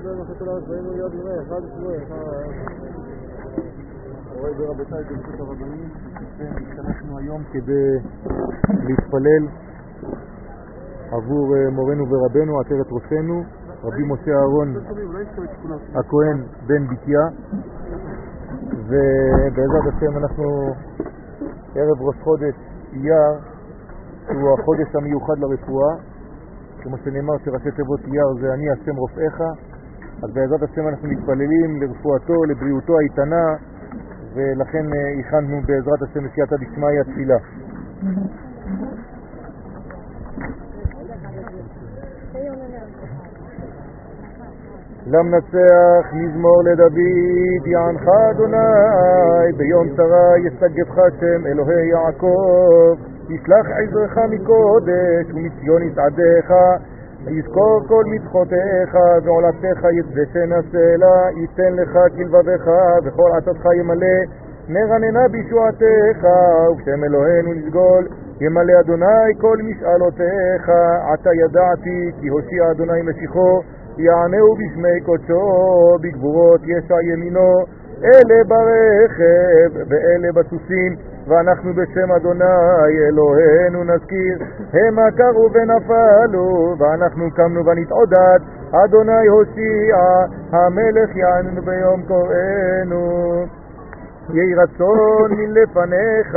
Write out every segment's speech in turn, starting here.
אדוני מחוץ לארץ, והיינו להיות ממך, אחד שבוע, מוריי ורבותיי, ברשות הרבנים, התכנסנו היום כדי להתפלל עבור אה, מורנו ורבנו, עטרת ראשנו, רבי משה אהרון הכהן בן בתיה, ובעזרת השם אנחנו ערב ראש חודש אייר, שהוא החודש המיוחד לרפואה, כמו שנאמר שראשי תיבות אייר זה אני השם רופאיך, אז בעזרת השם אנחנו מתפללים לרפואתו, לבריאותו האיתנה, ולכן אה, הכנו בעזרת השם בסייעתא דשמיא תפילה. למנצח מזמור לדוד יענך אדוני ביום צרה יסגבך שם אלוהי יעקב ישלח עזרך מקודש ומציון יסעדיך יזכור כל מצחותיך ועולתך יתבשן הסלע ייתן לך כלבביך וכל עצתך ימלא. נרננה בישועתך ובשם אלוהינו נסגול ימלא אדוני כל משאלותיך. עתה ידעתי כי הושיע אדוני משיחו יענהו בשמי קודשו, בגבורות ישע ימינו, אלה ברכב ואלה בסוסים, ואנחנו בשם אדוני אלוהינו נזכיר, המה קרו ונפלו, ואנחנו קמנו ונתעודד, אדוני הושיע, המלך יעננו ביום קוראנו. יהי רצון מלפניך,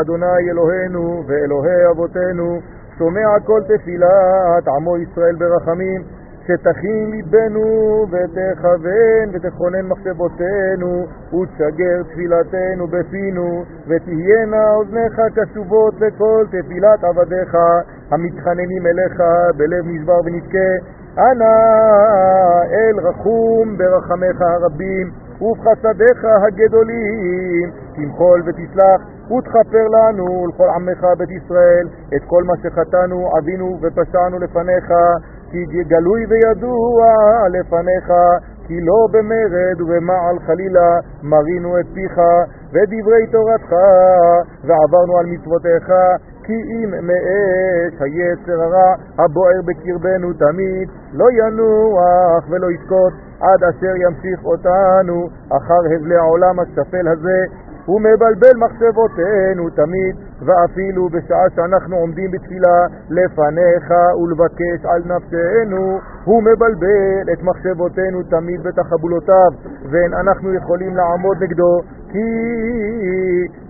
אדוני אלוהינו ואלוהי אבותינו, שומע כל תפילת עמו ישראל ברחמים, שתכין ליבנו ותכוון ותכונן מחשבותינו ותשגר תפילתנו בפינו ותהיינה אוזניך קשובות לכל תפילת עבדיך המתחננים אליך בלב נשבר ונתקה אנא אל רחום ברחמך הרבים ובחסדיך הגדולים תמחול ותסלח ותכפר לנו ולכל עמך בית ישראל את כל מה שחטאנו, עבינו ופשענו לפניך כי גלוי וידוע לפניך, כי לא במרד ובמעל חלילה מרינו את פיך ודברי תורתך, ועברנו על מצוותיך, כי אם מאש היצר הרע הבוער בקרבנו תמיד, לא ינוח ולא ישקוט עד אשר ימשיך אותנו אחר הבלי העולם השפל הזה, ומבלבל מחשבותינו תמיד, ואפילו בשעה שאנחנו עומדים בתפילה לפניך ולבקש על נפשנו, הוא מבלבל את מחשבותינו תמיד בתחבולותיו, ואין אנחנו יכולים לעמוד נגדו, כי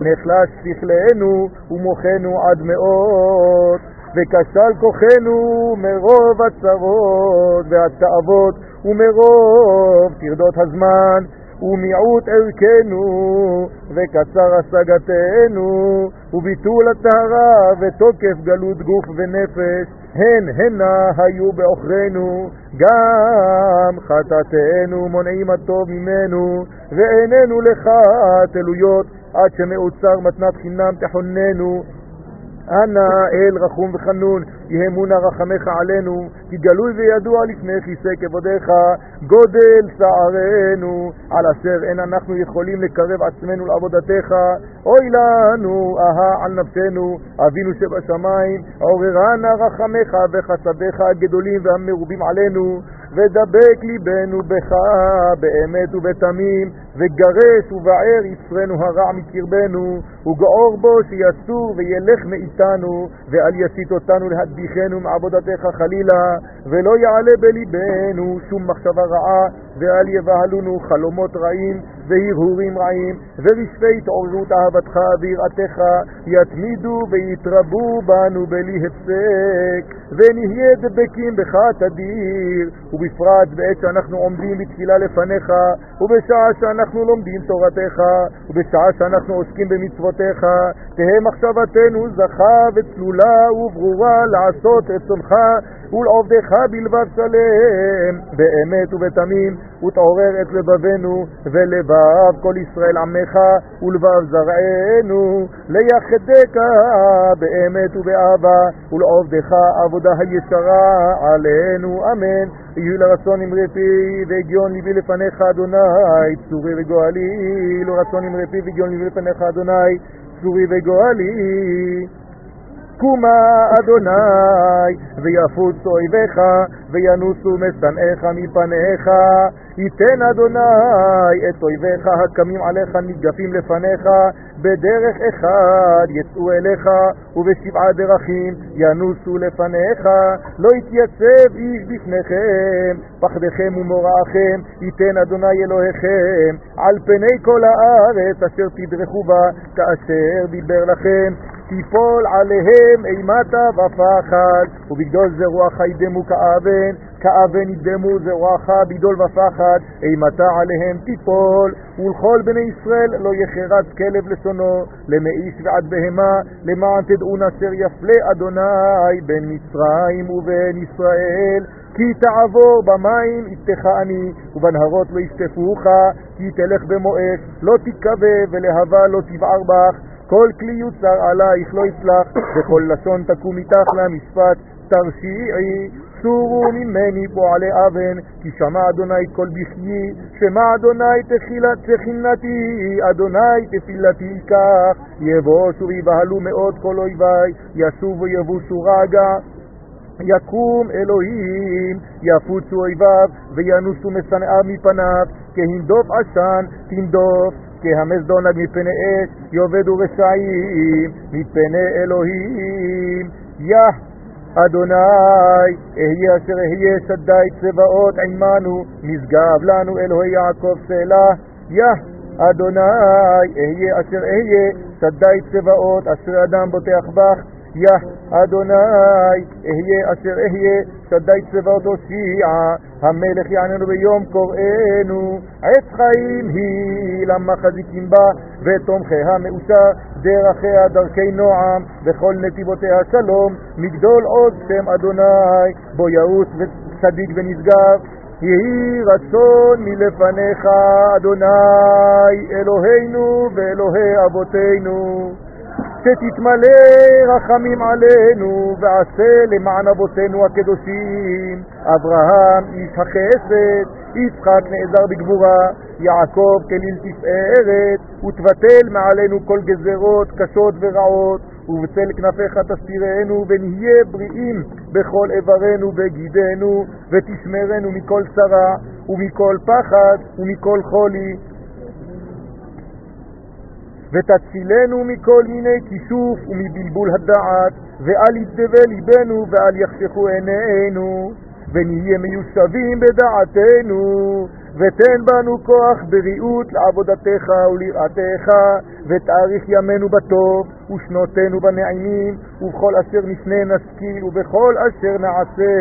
נחלש שכלנו ומוחנו עד מאות. וכשל כוחנו מרוב הצרות והתאוות ומרוב טרדות הזמן ומיעוט ערכנו, וקצר השגתנו, וביטול הטהרה, ותוקף גלות גוף ונפש, הן הנה היו בעוכרינו, גם חטאתנו מונעים הטוב ממנו, ואיננו לך תלויות, עד שמאוצר מתנת חינם תחוננו, אנא אל רחום וחנון, יהמונה רחמך עלינו, כי גלוי וידוע לפני כיסא כבודיך, גודל שערנו, על אשר אין אנחנו יכולים לקרב עצמנו לעבודתך, אוי לנו, אהה על נפשנו, אבינו שבשמיים, עוררנה רחמך וחסדיך הגדולים והמרובים עלינו, ודבק ליבנו בך באמת ובתמים, וגרש ובער יצרנו הרע מקרבנו, וגעור בו שיסור וילך מאיתנו, ואל יסית אותנו להדביכנו מעבודתך חלילה, ולא יעלה בליבנו שום מחשבה רעה, ואל יבהלונו חלומות רעים והרהורים רעים, ורשפי התעוררות אהבתך ויראתך יתמידו ויתרבו בנו בלי הפסק, ונהיה דבקים בך תדיר, ובפרט בעת שאנחנו עומדים בתפילה לפניך, ובשעה שאנחנו לומדים תורתך, ובשעה שאנחנו עוסקים במצוותיך, תהא מחשבתנו זכה וצלולה וברורה לעשות רצונך ולעובדך בלבב שלם, באמת ובתמים, ותעורר את לבבנו ולבב כל ישראל עמך ולבב זרענו, ליחדך באמת ובאהבה, ולעובדך עבודה הישרה עלינו, אמן. יהיו לרצון אמרי פי והגיון ליבי לפניך אדוני, צורי וגואלי, לו רצון אמרי פי והגיון ליבי לפניך אדוני, צורי וגואלי. קומה אדוני, ויפוץ אויביך, וינוסו משנאיך מפניך. ייתן אדוני את אויביך הקמים עליך ניגפים לפניך, בדרך אחד יצאו אליך, ובשבעה דרכים ינוסו לפניך. לא יתייצב איש בפניכם, פחדכם ומוראכם, ייתן אדוני אלוהיכם, על פני כל הארץ אשר תדרכו בה, כאשר דיבר לכם. תיפול עליהם אימתה ופחד, ובגדול זרועך ידמו כאבן, כאבן ידמו זרועך בגדול ופחד, אימתה עליהם תיפול, ולכל בני ישראל לא יחרץ כלב לשונו, למאיש ועד בהמה, למען תדעו נשר יפלה אדוני בין מצרים ובין ישראל. כי תעבור במים יפתך אני, ובנהרות לא ישטפוך, כי תלך במואש, לא תתכבה, ולהבה לא תבער בך, כל כלי יוצר עלייך לא יצלח, וכל לשון תקום איתך למשפט, תרשיעי, סורו ממני פועלי אבן, כי שמע אדוני כל בכיי, שמע אדוני תחילת תחינתי, אדוני תפילתי ייקח, יבושו ויבהלו מאוד כל אויבי, ישובו יבושו רגע, יקום אלוהים, יפוצו אויביו, וינוסו משנאיו מפניו, כהנדוף עשן תנדוף, כהמס דונג מפני אש, יאבדו רשעים מפני אלוהים. יא אדוני, אהיה אשר אהיה שדי צבאות עמנו, נשגב לנו אלוהי יעקב סלע. יא אדוני, אהיה אשר אהיה שדי צבאות, אשר אדם בוטח בך. יא אדוני, אהיה אשר אהיה, שדי צבאות הושיע, המלך יעננו ביום קוראנו, עץ חיים היא למחזיקים בה, ותומכיה מאושר, דרכיה דרכי נועם, בכל נתיבותיה שלום, מגדול עוד שם אדוני, בו יעוץ וצדיק ונשגב, יהי רצון מלפניך, אדוני, אלוהינו ואלוהי אבותינו. שתתמלא רחמים עלינו, ועשה למען אבותינו הקדושים, אברהם איש החסד, יצחק נעזר בגבורה, יעקב כליל תפארת, ותבטל מעלינו כל גזרות קשות ורעות, ובצל כנפיך תסתירנו, ונהיה בריאים בכל איברנו וגידנו, ותשמרנו מכל צרה, ומכל פחד, ומכל חולי, ותצילנו מכל מיני כישוף ומבלבול הדעת, ואל ידבה ליבנו ואל יחשכו עינינו, ונהיה מיושבים בדעתנו, ותן בנו כוח בריאות לעבודתך וליראתך, ותאריך ימינו בטוב, ושנותינו בנעימים, ובכל אשר נפנה נשכיל, ובכל אשר נעשה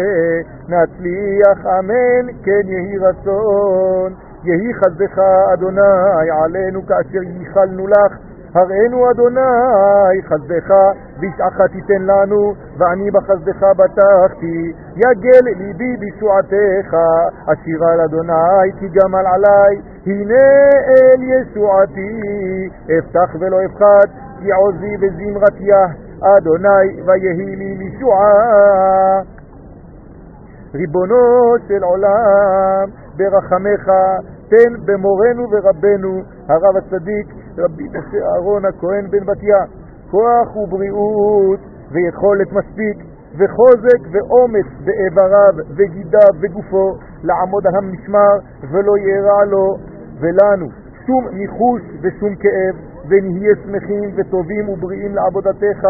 נצליח, אמן, כן יהי רצון. יהי חסדך, אדוני, עלינו כאשר ייחלנו לך. הראינו אדוני חסדך, בשעך תיתן לנו, ואני בחסדך בטחתי. יגל ליבי בישועתך, אשירה לאדוני כי גמל עלי. הנה אל ישועתי, אפתח ולא אפחד, כי עוזי בזמרתיה, אדוני ויהי לי לישועה. ריבונו של עולם, ברחמך, תן במורנו ורבנו, הרב הצדיק, רבי משה אהרון הכהן בן בתיה, כוח ובריאות ויכולת מספיק, וחוזק ואומץ באיבריו וגידיו וגופו, לעמוד על המשמר ולא יארע לו ולנו שום ניחוש ושום כאב, ונהיה שמחים וטובים ובריאים לעבודתך,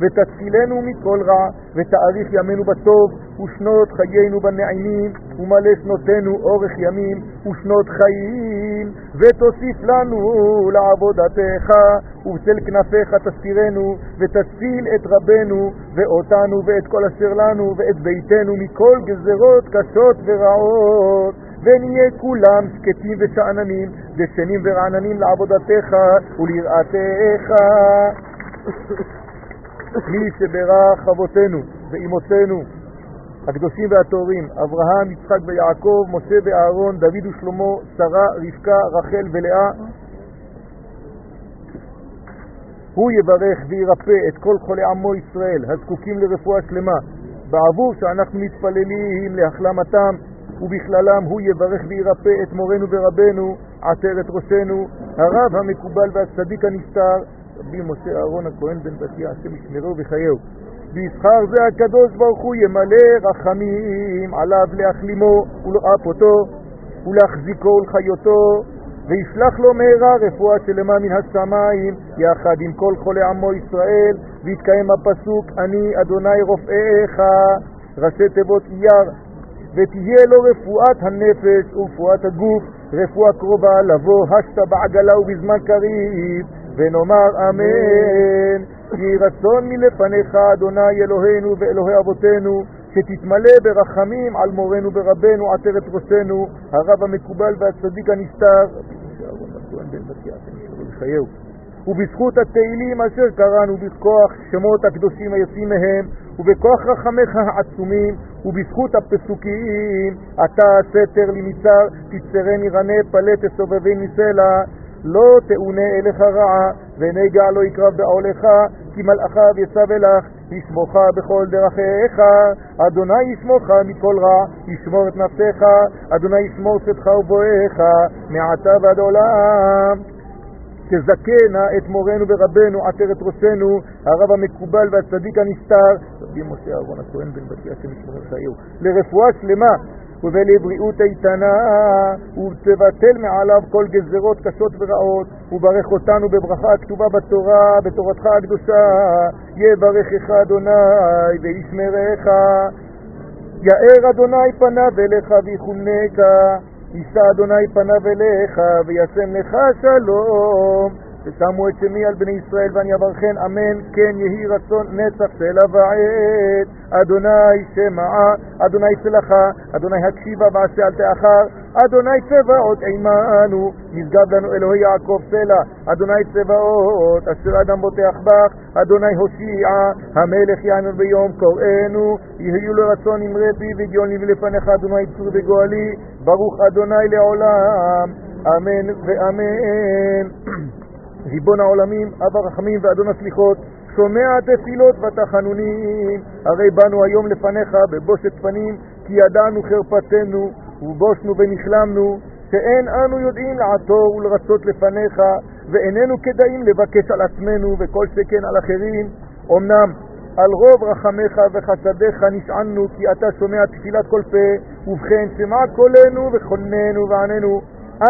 ותצילנו מכל רע, ותאריך ימינו בטוב, ושנות חיינו בנעימים, ומלא שנותינו אורך ימים, ושנות חיים, ותוסיף לנו לעבודתך, ובצל כנפיך תסתירנו, ותציל את רבנו, ואותנו, ואת כל אשר לנו, ואת ביתנו מכל גזרות קשות ורעות. ונהיה כולם שקטים ושאננים, דשנים ורעננים לעבודתך וליראתך. מי שברך אבותינו ואימותינו הקדושים והטהורים, אברהם, יצחק ויעקב, משה ואהרון, דוד ושלמה, שרה, רבקה, רחל ולאה, הוא יברך וירפא את כל חולי עמו ישראל הזקוקים לרפואה שלמה, בעבור שאנחנו מתפללים להחלמתם ובכללם הוא יברך וירפא את מורנו ורבנו, עטרת ראשנו, הרב המקובל והצדיק הנסתר, רבי משה אהרון הכהן בן בתיה, השם ישמרו וחייהו. בשכר זה הקדוש ברוך הוא ימלא רחמים עליו להחלימו ולאף אותו ולהחזיקו ולחיותו וישלח לו מהרה רפואה שלמה מן השמיים יחד עם כל חולי עמו ישראל ויתקיים הפסוק אני אדוני רופאיך ראשי תיבות אייר ותהיה לו רפואת הנפש ורפואת הגוף רפואה קרובה לבוא השתה בעגלה ובזמן קריב ונאמר אמן יהי רצון מלפניך אדוני אלוהינו ואלוהי אבותינו שתתמלא ברחמים על מורנו ורבנו עטרת ראשנו. הרב המקובל והצדיק הנסתר ובזכות התהילים אשר קראנו בכוח שמות הקדושים היוצאים מהם ובכוח רחמך העצומים ובזכות הפסוקים אתה סתר לי מצר תצרני רנה פלא תסובבי מסלע לא תאונה אליך רעה ונגע לא יקרב בעולך כי מלאכיו יצווה לך ישמוך בכל דרכיך. אדוני ישמוך מכל רע ישמור את נפשך. אדוני ישמור צאתך ובואך מעתה ועד עולם תזכנה את מורנו ורבנו עטרת ראשנו הרב המקובל והצדיק הנסתר רבי משה אהרון הכהן בן בתיה שמשמר חיו לרפואה שלמה ולבריאות איתנה, ותבטל מעליו כל גזרות קשות ורעות, וברך אותנו בברכה הכתובה בתורה, בתורתך הקדושה, יברכך אדוני וישמרך, יאר אדוני פניו אליך ויחונקה, יישא אדוני פניו אליך וישם לך שלום. ושמו את שמי על בני ישראל ואני אברכן, אמן, כן יהי רצון נצח סלע ועד, אדוני שמעה, אדוני צלחה, אדוני הקשיבה ועשה אל תאחר, אדוני צבאות עמנו, נשגב לנו אלוהי יעקב סלע, אדוני צבאות, אשר אדם בוטח בך, אדוני הושיע, המלך יענו ביום קוראנו, יהיו לרצון אמרי פי וגיון לי ולפניך, אדוני צור וגואלי, ברוך אדוני לעולם, אמן ואמן. ריבון העולמים, אב הרחמים ואדון הסליחות, שומע תפילות ותחנונים, הרי באנו היום לפניך בבושת פנים, כי ידענו חרפתנו, ובושנו ונכלמנו, שאין אנו יודעים לעתור ולרצות לפניך, ואיננו כדאים לבקש על עצמנו וכל שכן על אחרים. אמנם על רוב רחמך וחסדיך נשענו, כי אתה שומע תפילת כל פה, ובכן שמע קולנו וכוננו ועננו.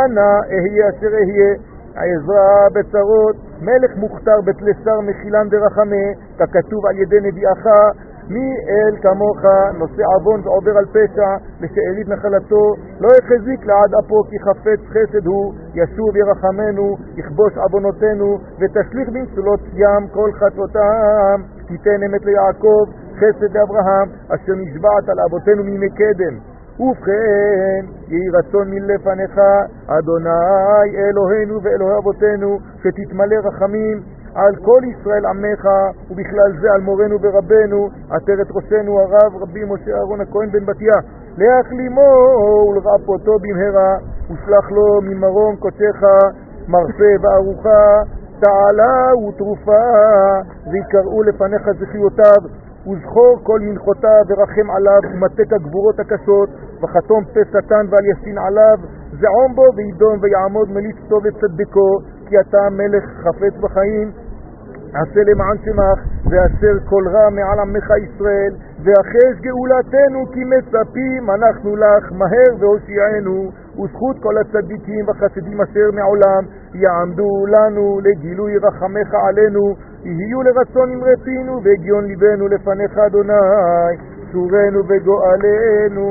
אנא אהיה אשר אהיה, העזרה בצרות, מלך מוכתר בתלסר מחילן דרחמה, ככתוב על ידי נביאך, מי אל כמוך, נושא עוון ועובר על פשע, לשארית נחלתו, לא יחזיק לעד אפו כי חפץ חסד הוא, ישוב ירחמנו, יכבוש עוונותינו, ותשליך במצולות ים כל חטאותם, תיתן אמת ליעקב, חסד לאברהם, אשר נשבעת על אבותינו מימי קדם. ובכן, יהי רצון מלפניך, אדוני אלוהינו ואלוהי אבותינו, שתתמלא רחמים על כל ישראל עמך, ובכלל זה על מורנו ורבנו, עטרת ראשנו הרב רבי משה אהרון הכהן בן בתיה, להחלימו ולרפאותו במהרה, ושלח לו ממרום קודשך מרפא וארוחה, תעלה ותרופה, ויקראו לפניך זכיותיו, וזכור כל מנחותיו ורחם עליו, ומתק הגבורות הקשות, וחתום פה שטן ועל יסין עליו, זעום בו וידום ויעמוד מליץ טוב וצדקו, כי אתה מלך חפץ בחיים, עשה למען שמך, ואסר כל רע מעל עמך ישראל, ואחש גאולתנו כי מצפים אנחנו לך, מהר והושיענו, וזכות כל הצדיקים והחסידים אשר מעולם, יעמדו לנו לגילוי רחמך עלינו, יהיו לרצון אמרתינו והגיון ליבנו לפניך אדוני, צורנו וגואלנו,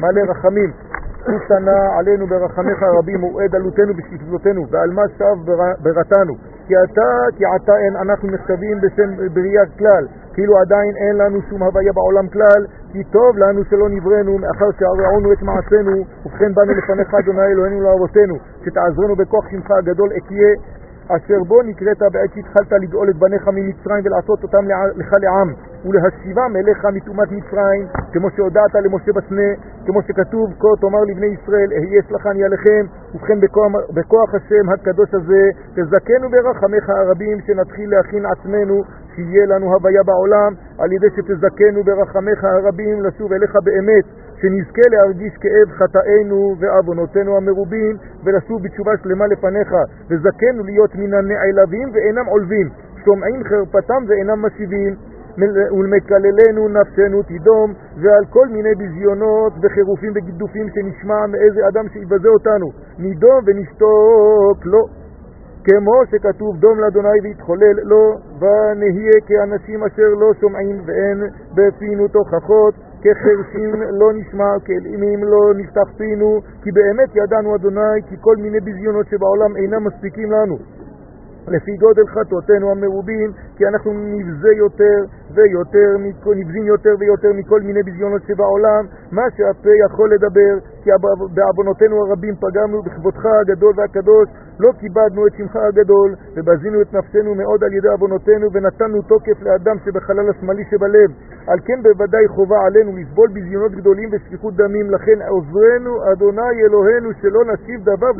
מלא רחמים. ושנה עלינו ברחמך הרבים וראה דלותנו בשפלותנו ועל מה שב ברתנו כי אתה, כי עתה אין אנחנו נכתבים בשם בריאה כלל. כאילו עדיין אין לנו שום הוויה בעולם כלל כי טוב לנו שלא נבראנו מאחר שהרעונו את מעשינו ובכן באנו לפניך אדוני אלוהינו לאבותינו. שתעזרנו בכוח שמך הגדול אקיה אשר בו נקראת בעת שהתחלת לגאול את בניך ממצרים ולעשות אותם לך לעם. ולהשיבם אליך מטומאת מצרים כמו שהודעת למשה בסנה כמו שכתוב כה תאמר לבני ישראל אהיה סלחני עליכם ובכן בכוח, בכוח השם הקדוש הזה תזכנו ברחמך הרבים שנתחיל להכין עצמנו שיהיה לנו הוויה בעולם על ידי שתזכנו ברחמך הרבים לשוב אליך באמת שנזכה להרגיש כאב חטאינו ועוונותינו המרובים ולשוב בתשובה שלמה לפניך. וזכנו להיות מן הנעלבים ואינם עולבים שומעים חרפתם ואינם משיבים ולמקללנו נפשנו תדום, ועל כל מיני ביזיונות וחירופים וגידופים שנשמע מאיזה אדם שיבזה אותנו, נידום ונשתוק לו. כמו שכתוב דום לאדוני ויתחולל לו, ונהיה כאנשים אשר לא שומעים ואין בפינו תוכחות, כחרשים לא נשמע, כאלימים לא נפתח פינו, כי באמת ידענו אדוני, כי כל מיני ביזיונות שבעולם אינם מספיקים לנו. לפי גודל חטאותינו המרובים, כי אנחנו נבזה יותר ויותר, נבזים יותר ויותר מכל מיני ביזיונות שבעולם, מה שהפה יכול לדבר, כי בעוונותינו הרבים פגמנו בכבודך הגדול והקדוש, לא כיבדנו את שמך הגדול, ובזינו את נפשנו מאוד על ידי עוונותינו, ונתנו תוקף לאדם שבחלל השמאלי שבלב. על כן בוודאי חובה עלינו לסבול ביזיונות גדולים ושפיכות דמים, לכן עוזרנו אדוני אלוהינו שלא נשיב דבר,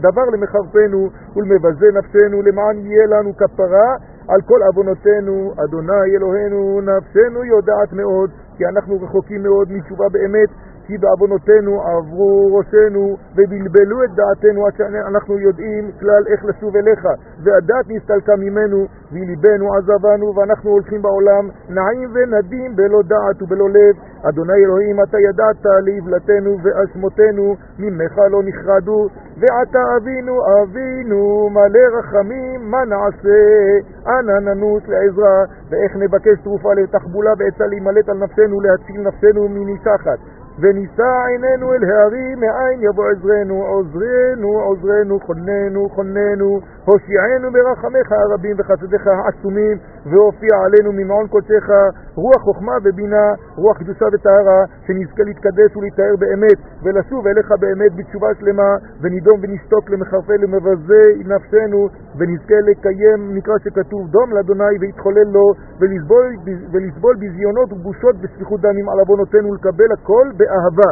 דבר למחרפנו ולמבזה נפשנו, למען יהיה לנו כפרה על כל עוונותינו, אדוני אלוהינו, נפשנו יודעת מאוד, כי אנחנו רחוקים מאוד מתשובה באמת, כי בעוונותינו עברו ראשנו ובלבלו את דעתנו עד שאנחנו יודעים כלל איך לשוב אליך, והדעת נסתלקה ממנו, וליבנו עזבנו, ואנחנו הולכים בעולם נעים ונדים בלא דעת ובלא לב. אדוני אלוהים, אתה ידעת לעוולתנו ואשמותינו, ממך לא נחרדו, ועתה אבינו אבינו מלא רחמים, מה נעשה? אנא ננוס לעזרה, ואיך נבקש תרופה לתחבולה ועצה להימלט על נפשנו, להציל נפשנו מניסחת. ונישא עינינו אל הערים, מאין יבוא עזרנו, עוזרנו, עוזרנו, חוננו, חוננו, הושיענו ברחמך הרבים וחסדיך העצומים, והופיע עלינו ממעון קודשך רוח חוכמה ובינה, רוח קדושה וטהרה, שנזכה להתקדש ולהתאר באמת, ולשוב אליך באמת בתשובה שלמה, ונידום ונשתוק למחרפי למבזה נפשנו, ונזכה לקיים מקרא שכתוב דום לאדוני ויתחולל לו, ולסבול, ולסבול בזיונות ובושות ושפיכות דמים על עוונותינו, ולקבל הכל באהבה.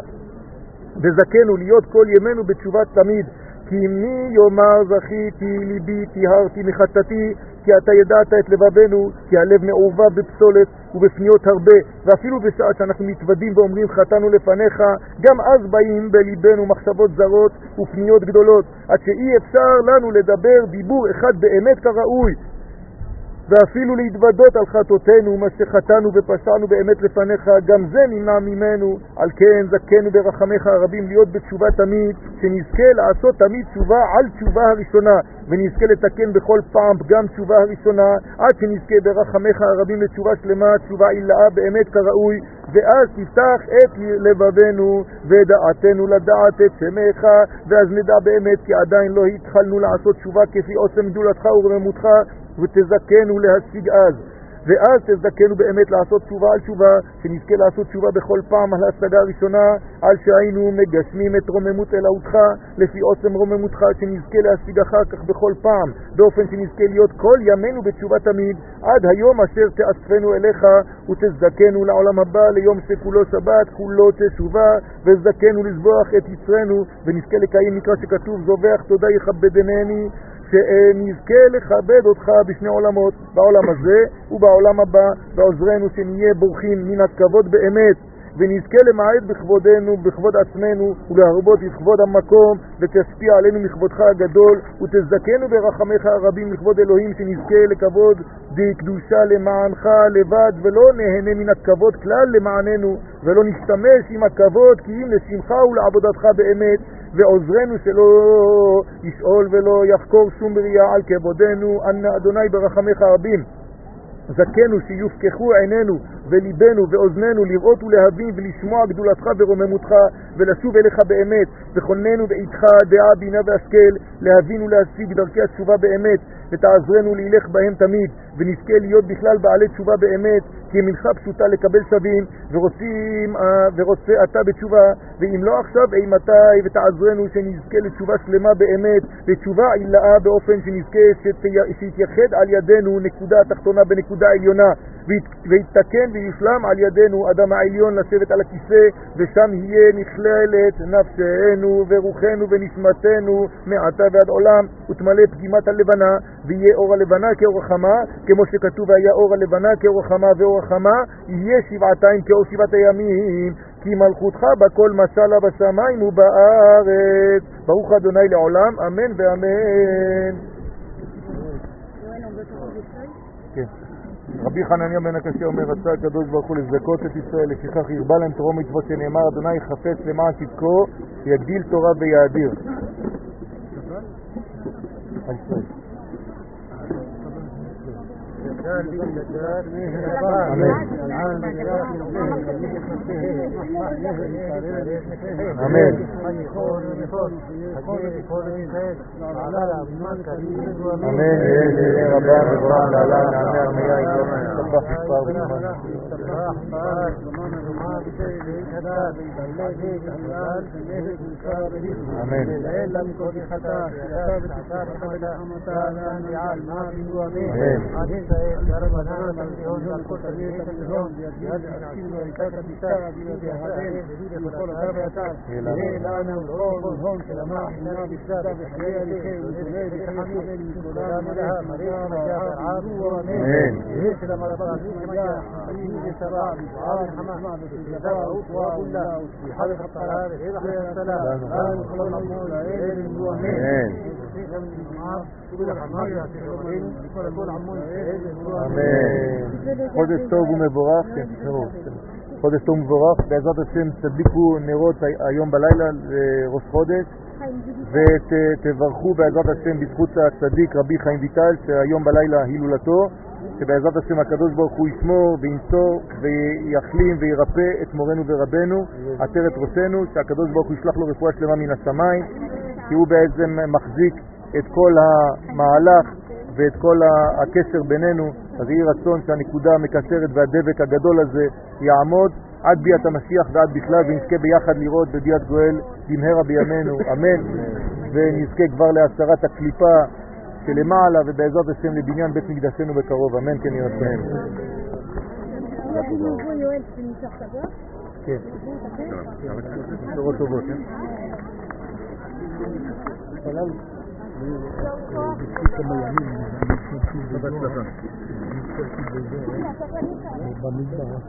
וזכנו להיות כל ימינו בתשובה תמיד. כי מי יאמר זכיתי ליבי טיהרתי מחטאתי כי אתה ידעת את לבבנו כי הלב מעורבב בפסולת ובפניות הרבה ואפילו בשעה שאנחנו מתוודים ואומרים חטאנו לפניך גם אז באים בליבנו מחשבות זרות ופניות גדולות עד שאי אפשר לנו לדבר דיבור אחד באמת כראוי ואפילו להתוודות על חטאותינו, מה שחטאנו ופשענו באמת לפניך, גם זה נמנע ממנו. על כן זכנו ברחמך הרבים להיות בתשובה תמיד, שנזכה לעשות תמיד תשובה על תשובה הראשונה, ונזכה לתקן בכל פעם פגם תשובה הראשונה, עד שנזכה ברחמך הרבים לתשובה שלמה, תשובה עילאה באמת כראוי, ואז תפתח את לבבנו ודעתנו לדעת את שמך, ואז נדע באמת כי עדיין לא התחלנו לעשות תשובה כפי עוצם גדולתך ורממותך, ותזכנו להשיג אז. ואז תזכנו באמת לעשות תשובה על תשובה, שנזכה לעשות תשובה בכל פעם על ההשגה הראשונה, על שהיינו מגשמים את רוממות אלוהותך לפי עוצם רוממותך, שנזכה להשיג אחר כך בכל פעם, באופן שנזכה להיות כל ימינו בתשובה תמיד, עד היום אשר תאספנו אליך ותזכנו לעולם הבא, ליום שכולו שבת, כולו תשובה, וזכנו לזבוח את יצרנו, ונזכה לקיים מקרא שכתוב, זובח תודה יכבדנני שנזכה לכבד אותך בשני עולמות, בעולם הזה ובעולם הבא, ועוזרנו שנהיה בורחים מן הכבוד באמת, ונזכה למעט בכבודנו, בכבוד עצמנו, ולהרבות את כבוד המקום, ותשפיע עלינו מכבודך הגדול, ותזכנו ברחמך הרבים לכבוד אלוהים, שנזכה לכבוד די קדושה למענך לבד, ולא נהנה מן הכבוד כלל למעננו, ולא נשתמש עם הכבוד, כי אם לשמך ולעבודתך באמת, ועוזרנו שלא ישאול ולא יחקור שום בריאה על כבודנו, אנא אדוני ברחמך רבים. זכנו שיופקחו עינינו וליבנו ואוזנינו לראות ולהבין ולשמוע גדולתך ורוממותך ולשוב אליך באמת וכוננו בעיתך דעה, בינה והשכל להבין ולהשיג דרכי התשובה באמת ותעזרנו להילך בהם תמיד ונזכה להיות בכלל בעלי תשובה באמת כי מלכה פשוטה לקבל שווים ורוצים, אה, ורוצה אתה בתשובה ואם לא עכשיו אימתי ותעזרנו שנזכה לתשובה שלמה באמת לתשובה עילאה באופן שנזכה שיתייחד על ידינו נקודה תחתונה בנקודה עליונה ויתקן ויושלם על ידינו אדם העליון לשבת על הכיסא ושם יהיה נכללת נפשנו ורוחנו ונשמתנו מעתה ועד עולם ותמלא פגימת הלבנה ויהיה אור הלבנה כאור החמה כמו שכתוב והיה אור הלבנה כאור החמה ואור החמה יהיה שבעתיים כאור שבעת הימים כי מלכותך בכל משלה בשמיים ובארץ. ברוך אדוני לעולם אמן ואמן רבי חנניה בן הקשה אומר, רצה הקדוש ברוך הוא לזכות את ישראל, לפיכך ירבה להם תורה ומצוות שנאמר, אדוני חפץ למען צדקו, יגדיל תורה ויאדיר. آمين. آمين. آمين آمين آمين آمين نعم يا آمين آمين ضربنا من اليوم القدس اليوم بيد العسير والكتب الساعة بمجاهدين يقول ربع تعب إليه لعنة والعون والهون كلماح النار بالسابع حياة لكي والجنيه بحميد سلام لها مريم مجاهد عام ورمين إيش لما ربنا مجاهد حميد سبع بسعار حمام بسجداء وأقول له بحضر القرار إيه السلام آل خلال الله إيه المؤمنين חודש טוב ומבורך, כן. חודש טוב ומבורך, בעזרת השם תדליקו נרות היום בלילה לראש חודש. ותברכו בעזרת השם בזכות הצדיק רבי חיים ויטל שהיום בלילה הילולתו. שבעזרת השם הקדוש ברוך הוא ישמור וינצור ויחלים וירפא את מורנו ורבנו עטרת ראשנו שהקדוש ברוך הוא ישלח לו רפואה שלמה מן השמיים כי הוא בעצם מחזיק את כל המהלך ואת כל הקשר בינינו אז יהי רצון שהנקודה המקשרת והדבק הגדול הזה יעמוד. עד ביאת המשיח ועד בכלל ונזכה ביחד לראות בביאת גואל במהרה בימינו. אמן. ונזכה כבר להסרת הקליפה שלמעלה ובעזרת השם לבניין בית מקדשנו בקרוב. אמן כן ירצם כן. בשורות טובות thank you